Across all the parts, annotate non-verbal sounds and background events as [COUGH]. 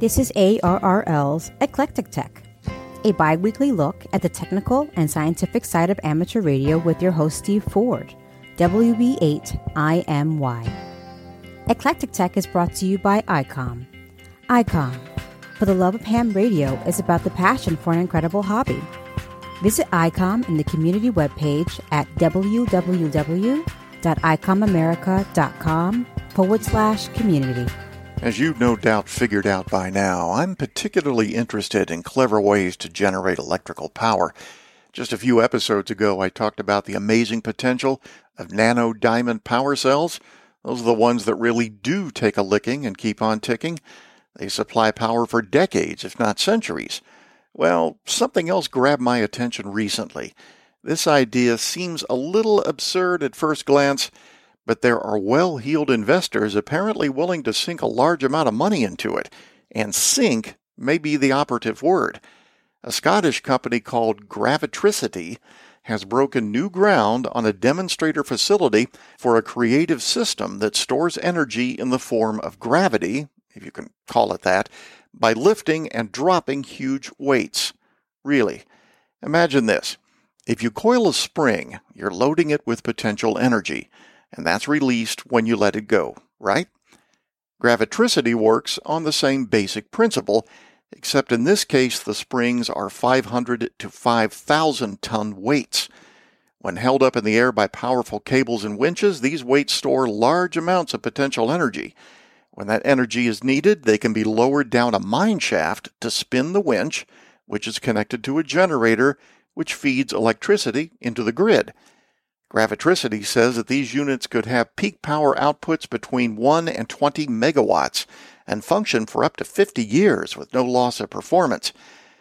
This is ARRL's Eclectic Tech, a bi weekly look at the technical and scientific side of amateur radio with your host, Steve Ford, WB8IMY. Eclectic Tech is brought to you by ICOM. ICOM, for the love of ham radio, is about the passion for an incredible hobby. Visit ICOM in the community webpage at www.icomamerica.com forward slash community. As you've no doubt figured out by now, I'm particularly interested in clever ways to generate electrical power. Just a few episodes ago, I talked about the amazing potential of nano diamond power cells. Those are the ones that really do take a licking and keep on ticking. They supply power for decades, if not centuries. Well, something else grabbed my attention recently. This idea seems a little absurd at first glance, but there are well heeled investors apparently willing to sink a large amount of money into it. And sink may be the operative word. A Scottish company called Gravitricity has broken new ground on a demonstrator facility for a creative system that stores energy in the form of gravity, if you can call it that, by lifting and dropping huge weights. Really. Imagine this. If you coil a spring, you're loading it with potential energy, and that's released when you let it go, right? Gravitricity works on the same basic principle, except in this case the springs are 500 to 5,000 ton weights. When held up in the air by powerful cables and winches, these weights store large amounts of potential energy. When that energy is needed, they can be lowered down a mine shaft to spin the winch, which is connected to a generator which feeds electricity into the grid. Gravitricity says that these units could have peak power outputs between 1 and 20 megawatts and function for up to 50 years with no loss of performance.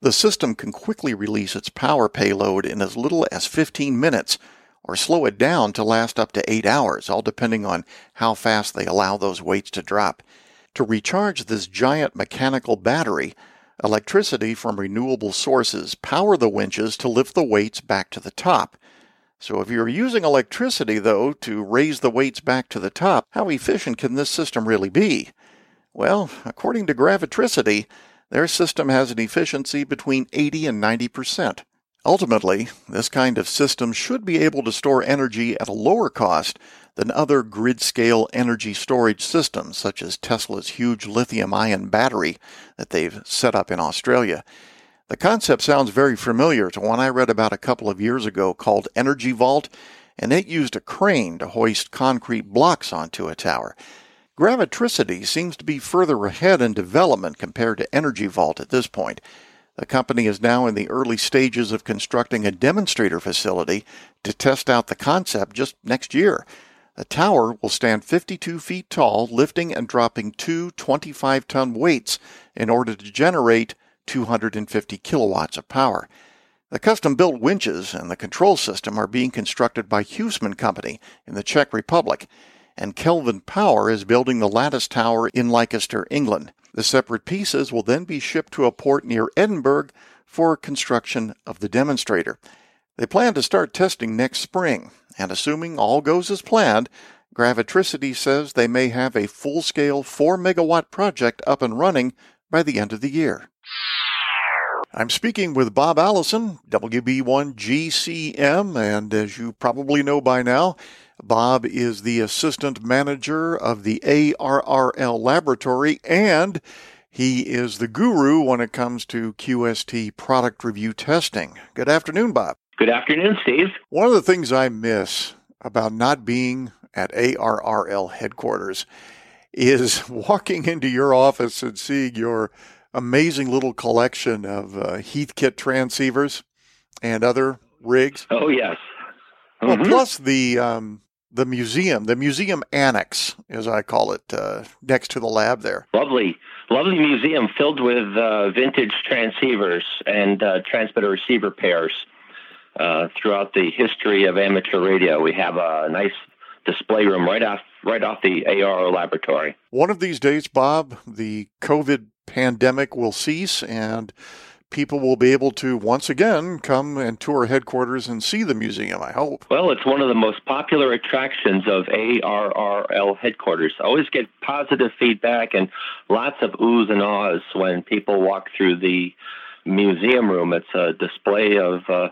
The system can quickly release its power payload in as little as 15 minutes or slow it down to last up to 8 hours, all depending on how fast they allow those weights to drop. To recharge this giant mechanical battery, electricity from renewable sources power the winches to lift the weights back to the top. So if you're using electricity, though, to raise the weights back to the top, how efficient can this system really be? Well, according to Gravitricity, their system has an efficiency between 80 and 90 percent. Ultimately, this kind of system should be able to store energy at a lower cost than other grid scale energy storage systems, such as Tesla's huge lithium ion battery that they've set up in Australia. The concept sounds very familiar to one I read about a couple of years ago called Energy Vault, and it used a crane to hoist concrete blocks onto a tower. Gravitricity seems to be further ahead in development compared to Energy Vault at this point. The company is now in the early stages of constructing a demonstrator facility to test out the concept just next year. The tower will stand 52 feet tall, lifting and dropping two 25 ton weights in order to generate 250 kilowatts of power. The custom built winches and the control system are being constructed by Huisman Company in the Czech Republic, and Kelvin Power is building the lattice tower in Leicester, England. The separate pieces will then be shipped to a port near Edinburgh for construction of the demonstrator. They plan to start testing next spring, and assuming all goes as planned, Gravitricity says they may have a full scale 4 megawatt project up and running by the end of the year. I'm speaking with Bob Allison, WB1GCM, and as you probably know by now, Bob is the assistant manager of the ARRL laboratory and he is the guru when it comes to QST product review testing. Good afternoon, Bob. Good afternoon, Steve. One of the things I miss about not being at ARRL headquarters is [LAUGHS] walking into your office and seeing your amazing little collection of uh, Heathkit transceivers and other rigs. Oh, yes. Mm-hmm. Well, plus the um, the museum, the museum annex, as I call it, uh, next to the lab there. Lovely, lovely museum filled with uh, vintage transceivers and uh, transmitter receiver pairs uh, throughout the history of amateur radio. We have a nice display room right off right off the ARRL laboratory. One of these days, Bob, the COVID pandemic will cease and people will be able to once again come and tour headquarters and see the museum, I hope. Well, it's one of the most popular attractions of ARRL headquarters. I always get positive feedback and lots of oohs and ahs when people walk through the museum room. It's a display of uh,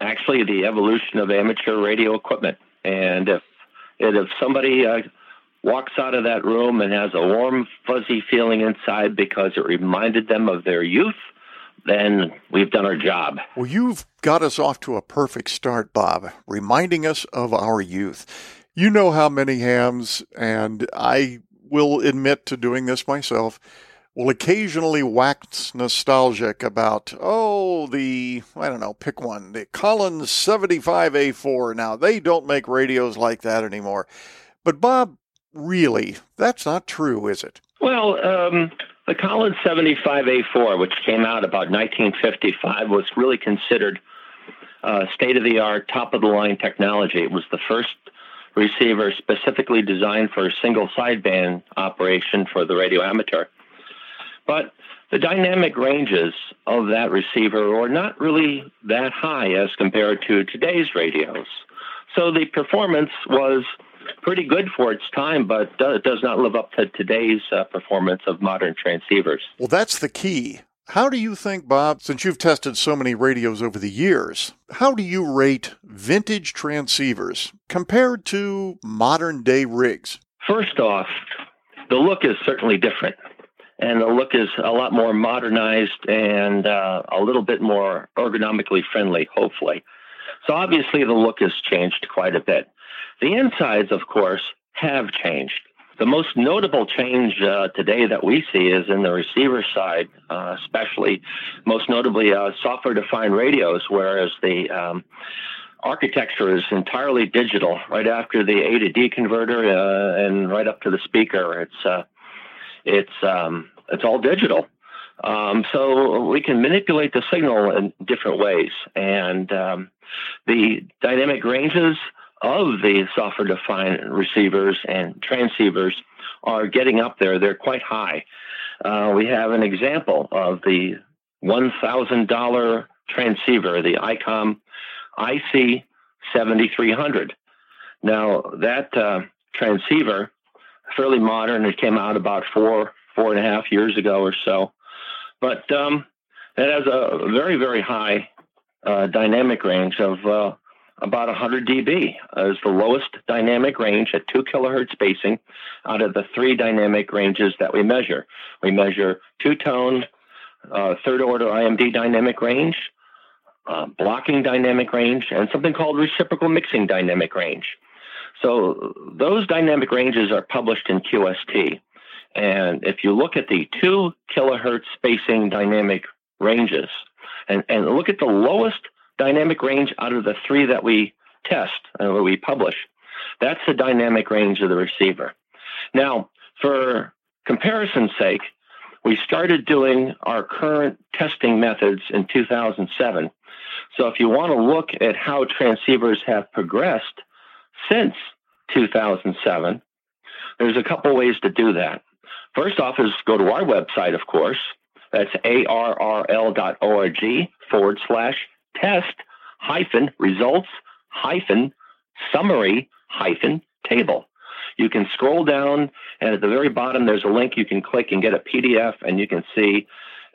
actually the evolution of amateur radio equipment. And if, if somebody uh, walks out of that room and has a warm, fuzzy feeling inside because it reminded them of their youth, then we've done our job. Well, you've got us off to a perfect start, Bob, reminding us of our youth. You know how many hams, and I will admit to doing this myself, will occasionally wax nostalgic about, oh, the, I don't know, pick one, the Collins 75A4. Now, they don't make radios like that anymore. But, Bob, really, that's not true, is it? Well, um, the Collins 75A4, which came out about 1955, was really considered uh, state of the art, top of the line technology. It was the first receiver specifically designed for single sideband operation for the radio amateur. But the dynamic ranges of that receiver are not really that high as compared to today's radios. So the performance was pretty good for its time, but it does not live up to today's uh, performance of modern transceivers. Well, that's the key. How do you think, Bob, since you've tested so many radios over the years, how do you rate vintage transceivers compared to modern day rigs? First off, the look is certainly different. And the look is a lot more modernized and uh, a little bit more ergonomically friendly, hopefully. So obviously the look has changed quite a bit. The insides, of course, have changed. The most notable change uh, today that we see is in the receiver side, uh, especially, most notably, uh, software defined radios, whereas the um, architecture is entirely digital, right after the A to D converter uh, and right up to the speaker. It's, uh, it's, um, it's all digital. Um, so we can manipulate the signal in different ways. And um, the dynamic ranges of the software defined receivers and transceivers are getting up there. They're quite high. Uh, we have an example of the $1,000 transceiver, the ICOM IC 7300. Now, that uh, transceiver, fairly modern, it came out about four, four and a half years ago or so. But um, it has a very, very high uh, dynamic range of uh, about 100 dB as the lowest dynamic range at 2 kilohertz spacing out of the three dynamic ranges that we measure. We measure two tone, uh, third order IMD dynamic range, uh, blocking dynamic range, and something called reciprocal mixing dynamic range. So those dynamic ranges are published in QST. And if you look at the 2 kilohertz spacing dynamic ranges and, and look at the lowest dynamic range out of the three that we test and uh, we publish. That's the dynamic range of the receiver. Now, for comparison's sake, we started doing our current testing methods in 2007. So if you want to look at how transceivers have progressed since 2007, there's a couple ways to do that. First off is go to our website, of course. That's arrl.org forward slash test hyphen results hyphen summary hyphen table. You can scroll down, and at the very bottom, there's a link you can click and get a PDF, and you can see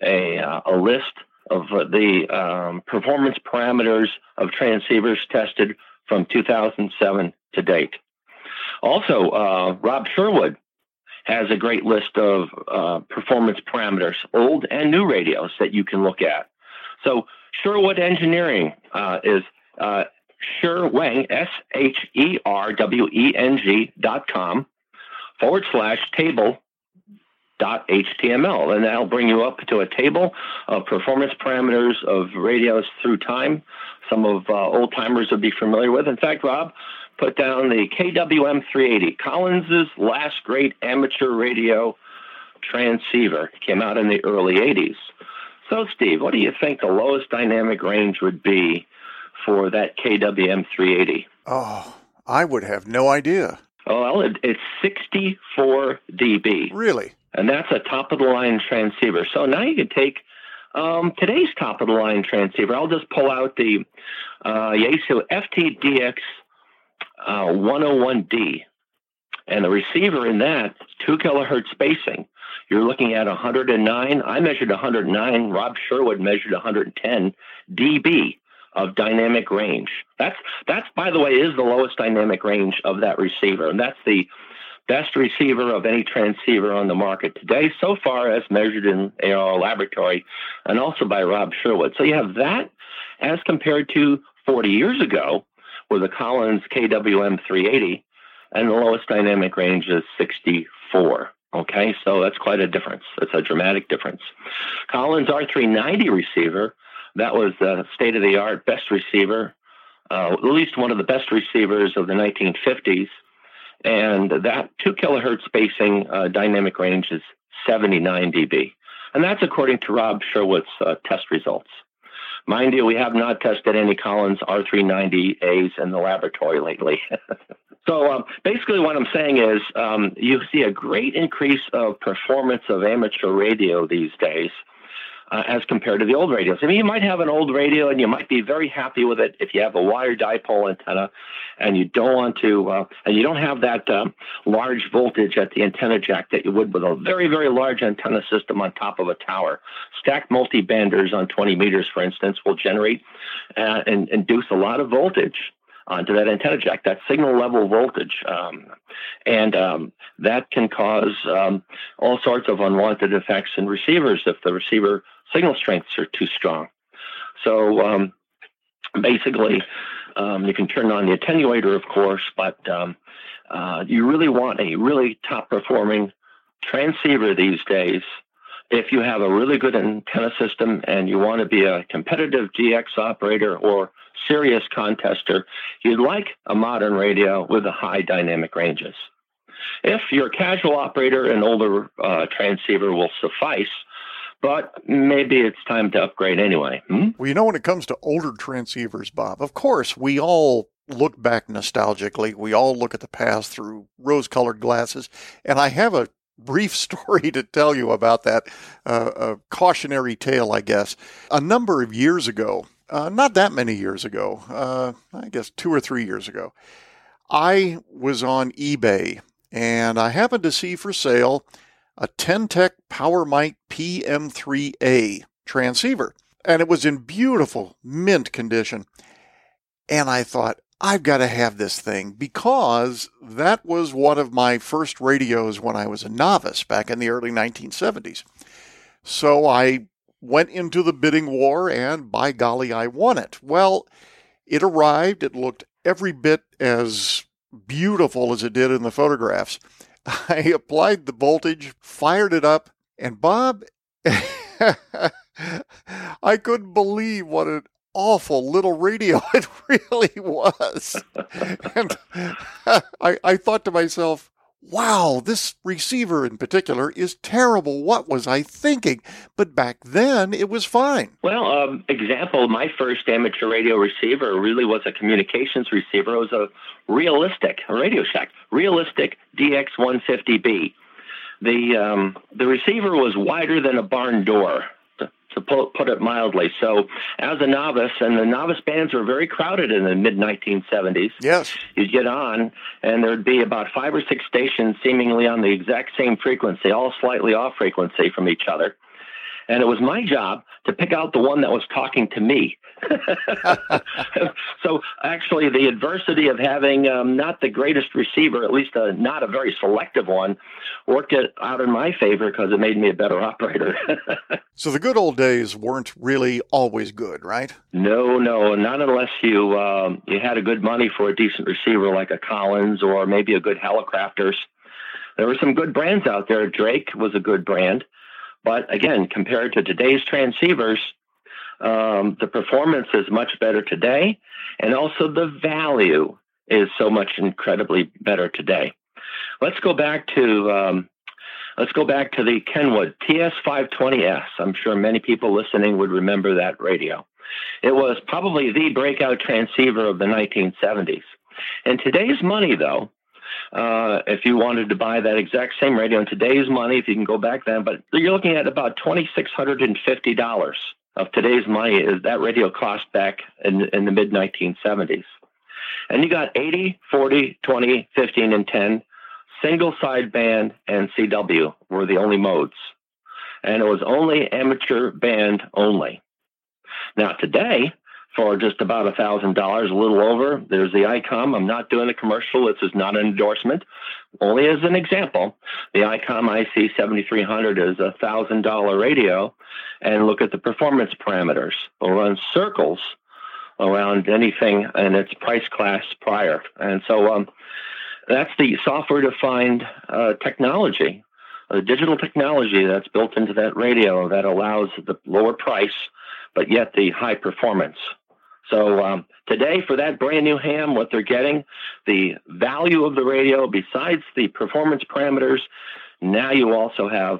a, uh, a list of the um, performance parameters of transceivers tested from 2007 to date. Also, uh, Rob Sherwood has a great list of uh, performance parameters, old and new radios that you can look at. So Sherwood Engineering uh, is uh, Sherweng, S H E R W E N G dot com forward slash table dot HTML. And that'll bring you up to a table of performance parameters of radios through time. Some of uh, old timers would be familiar with. In fact, Rob put down the KWM 380, Collins's last great amateur radio transceiver. It came out in the early 80s. So, Steve, what do you think the lowest dynamic range would be for that KWM 380? Oh, I would have no idea. Well, it, it's 64 dB. Really? And that's a top of the line transceiver. So now you can take Um, today's top of the line transceiver, I'll just pull out the uh, Yaesu FTDX uh, 101D. And the receiver in that, two kilohertz spacing. You're looking at 109. I measured 109. Rob Sherwood measured 110 dB of dynamic range. That's that's by the way is the lowest dynamic range of that receiver, and that's the best receiver of any transceiver on the market today so far as measured in ARRL laboratory and also by Rob Sherwood. So you have that as compared to 40 years ago with the Collins KWM 380 and the lowest dynamic range is 64. Okay, so that's quite a difference. It's a dramatic difference. Collins R390 receiver, that was the state of the art best receiver, uh, at least one of the best receivers of the 1950s. And that two kilohertz spacing uh, dynamic range is 79 dB. And that's according to Rob Sherwood's uh, test results. Mind you, we have not tested any Collins R390As in the laboratory lately. [LAUGHS] so um, basically, what I'm saying is um, you see a great increase of performance of amateur radio these days uh, as compared to the old radios. I mean, you might have an old radio and you might be very happy with it if you have a wire dipole antenna and you don't want to, uh, and you don't have that um, large voltage at the antenna jack that you would with a very, very large antenna system on top of a tower. Stacked multi-banders on 20 meters, for instance, will generate uh, and induce a lot of voltage onto that antenna jack, that signal level voltage. Um, and um, that can cause um, all sorts of unwanted effects in receivers if the receiver signal strengths are too strong. So um, basically, um, you can turn on the attenuator, of course, but um, uh, you really want a really top performing transceiver these days. If you have a really good antenna system and you want to be a competitive DX operator or serious contester, you'd like a modern radio with a high dynamic ranges. If you're a casual operator, an older uh, transceiver will suffice but maybe it's time to upgrade anyway. Hmm? Well, you know, when it comes to older transceivers, Bob, of course, we all look back nostalgically. We all look at the past through rose colored glasses. And I have a brief [LAUGHS] story to tell you about that, uh, a cautionary tale, I guess. A number of years ago, uh, not that many years ago, uh, I guess two or three years ago, I was on eBay and I happened to see for sale a Ten-Tec PowerMite PM3A transceiver. And it was in beautiful mint condition. And I thought, I've got to have this thing because that was one of my first radios when I was a novice back in the early 1970s. So I went into the bidding war and by golly, I won it. Well, it arrived. It looked every bit as beautiful as it did in the photographs. [LAUGHS] I applied the voltage, fired it up, and Bob, [LAUGHS] I couldn't believe what an awful little radio [LAUGHS] it really was. and I, I thought to myself, wow, this receiver in particular is terrible. What was I thinking? But back then it was fine. Well, um, example, my first amateur radio receiver really was a communications receiver. It was a realistic, a Radio Shack, realistic DX150B. The, um, the receiver was wider than a barn door to put it mildly. So, as a novice, and the novice bands were very crowded in the mid 1970s. Yes. You'd get on, and there'd be about five or six stations seemingly on the exact same frequency, all slightly off frequency from each other. And it was my job to pick out the one that was talking to me. [LAUGHS] so actually, the adversity of having um, not the greatest receiver, at least a, not a very selective one, worked it out in my favor because it made me a better operator. [LAUGHS] so the good old days weren't really always good, right? No, no, not unless you um, you had a good money for a decent receiver like a Collins or maybe a good Hallicrafters. There were some good brands out there. Drake was a good brand. But again, compared to today's transceivers, um, the performance is much better today, and also the value is so much incredibly better today. Let's go back to um, let's go back to the Kenwood TS520S. I'm sure many people listening would remember that radio. It was probably the breakout transceiver of the 1970s. In today's money, though, uh, if you wanted to buy that exact same radio in today's money, if you can go back then, but you're looking at about twenty six hundred and fifty dollars of today's money. Is that radio cost back in, in the mid 1970s? And you got 80, 40, 20, 15, and 10. Single sideband and CW were the only modes. And it was only amateur band only. Now, today, for just about a thousand dollars, a little over. There's the ICOM. I'm not doing a commercial. This is not an endorsement. Only as an example, the ICOM IC 7300 is a thousand dollar radio, and look at the performance parameters. We'll run circles around anything in its price class prior, and so um, that's the software defined uh, technology. The digital technology that's built into that radio that allows the lower price, but yet the high performance. So um, today, for that brand new ham, what they're getting, the value of the radio, besides the performance parameters, now you also have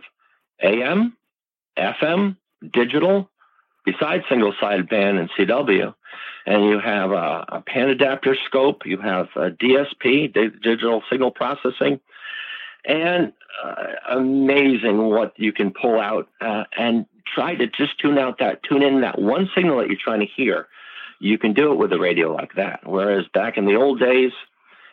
AM, FM, digital, besides single sideband and CW, and you have a, a pan adapter scope, you have DSP, digital signal processing, and uh, amazing what you can pull out uh, and try to just tune out that tune in that one signal that you're trying to hear you can do it with a radio like that. Whereas back in the old days,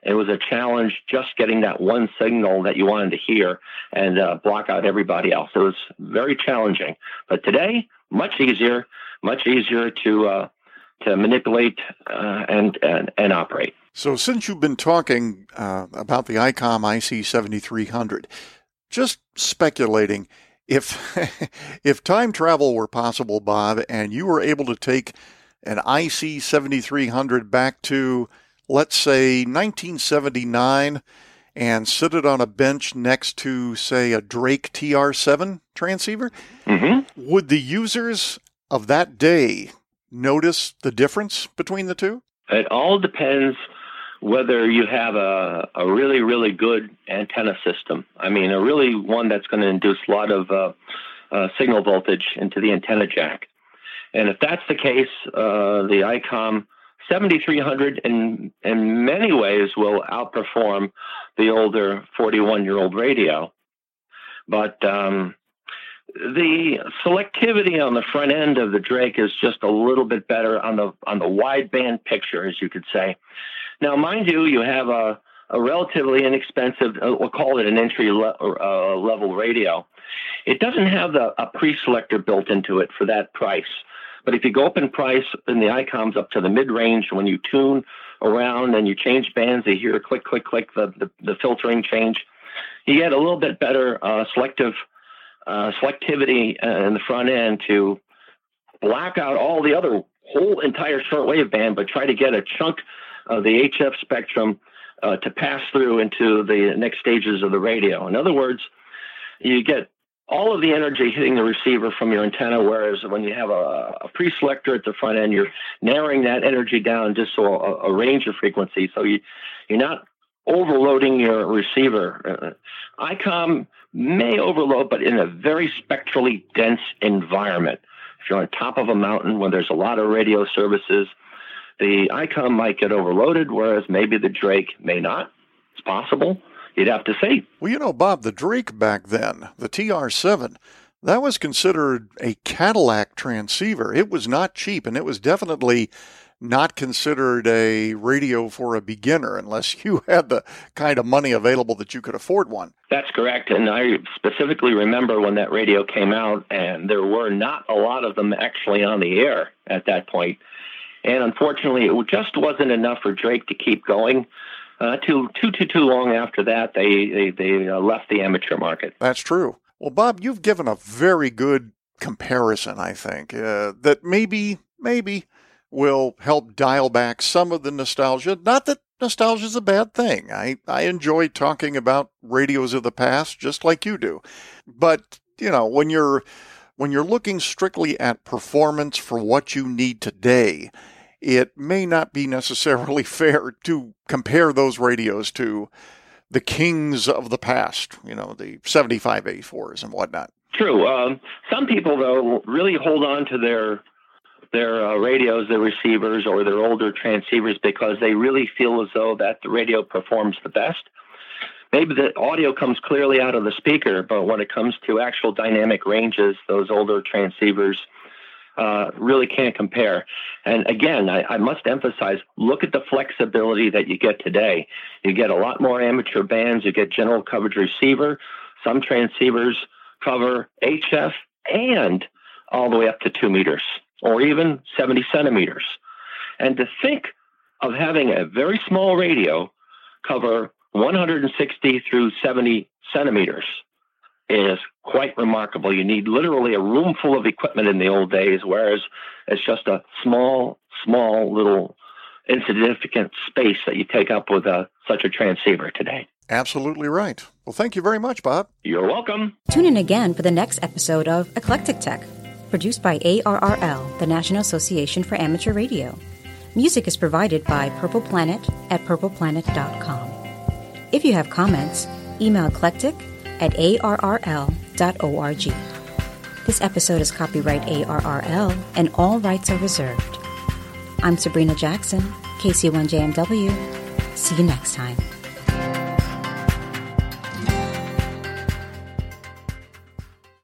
it was a challenge just getting that one signal that you wanted to hear and uh, block out everybody else. It was very challenging. But today, much easier, much easier to uh, to manipulate uh, and, and and operate. So, since you've been talking uh, about the ICOM IC seventy three hundred, just speculating if [LAUGHS] if time travel were possible, Bob, and you were able to take an IC 7300 back to, let's say, 1979 and sit it on a bench next to, say, a Drake TR7 transceiver, mm-hmm. would the users of that day notice the difference between the two? It all depends whether you have a, a really, really good antenna system. I mean, a really one that's going to induce a lot of uh, uh, signal voltage into the antenna jack. And if that's the case, uh, the ICOM 7300 in, in many ways will outperform the older 41 year old radio. But um, the selectivity on the front end of the Drake is just a little bit better on the on the wideband picture, as you could say. Now, mind you, you have a, a relatively inexpensive, uh, we'll call it an entry le- uh, level radio. It doesn't have the, a pre-selector built into it for that price. But if you go up in price in the ICOMs up to the mid range, when you tune around and you change bands, you hear click, click, click, the, the, the filtering change. You get a little bit better uh, selective uh, selectivity in the front end to black out all the other whole entire shortwave band, but try to get a chunk of the HF spectrum uh, to pass through into the next stages of the radio. In other words, you get all of the energy hitting the receiver from your antenna, whereas when you have a, a pre-selector at the front end, you're narrowing that energy down just so a, a range of frequency. So you, you're not overloading your receiver. Uh, ICOM may overload, but in a very spectrally dense environment. If you're on top of a mountain where there's a lot of radio services, the ICOM might get overloaded, whereas maybe the Drake may not. It's possible you'd have to see. Well, you know, Bob, the Drake back then, the TR7, that was considered a Cadillac transceiver. It was not cheap, and it was definitely not considered a radio for a beginner unless [LAUGHS] you had the kind of money available that you could afford one. That's correct. And I specifically remember when that radio came out, and there were not a lot of them actually on the air at that point. And unfortunately, it just wasn't enough for Drake to keep going. Uh, too too too too long after that, they they, they uh, left the amateur market. That's true. Well, Bob, you've given a very good comparison. I think uh, that maybe maybe will help dial back some of the nostalgia. Not that nostalgia is a bad thing. I I enjoy talking about radios of the past, just like you do. But you know, when you're when you're looking strictly at performance for what you need today, it may not be necessarily [LAUGHS] fair to compare those radios to the kings of the past, you know, the 75A4s and whatnot. True. Um, some people, though, really hold on to their their uh, radios, their receivers, or their older transceivers because they really feel as though that the radio performs the best. maybe the audio comes clearly out of the speaker, but when it comes to actual dynamic ranges, those older transceivers uh, really can't compare. And again, I, I, must emphasize look at the flexibility that you get today. You get a lot more amateur bands, you get general coverage receiver. Some transceivers cover HF and all the way up to two meters or even 70 centimeters. And to think of having a very small radio cover 160 through 70 centimeters is quite remarkable. You need literally a room full of equipment in the old days, whereas it's just a small, small little insignificant space that you take up with a, such a transceiver today. Absolutely right. Well, thank you very much, Bob. You're welcome. Tune in again for the next episode of Eclectic Tech, produced by ARRL, the National Association for Amateur Radio. Music is provided by Purple Planet at purpleplanet.com. If you have comments, email eclectic at arrl.org. This episode is copyright ARRL and all rights are reserved. I'm Sabrina Jackson, KC1JMW. See you next time.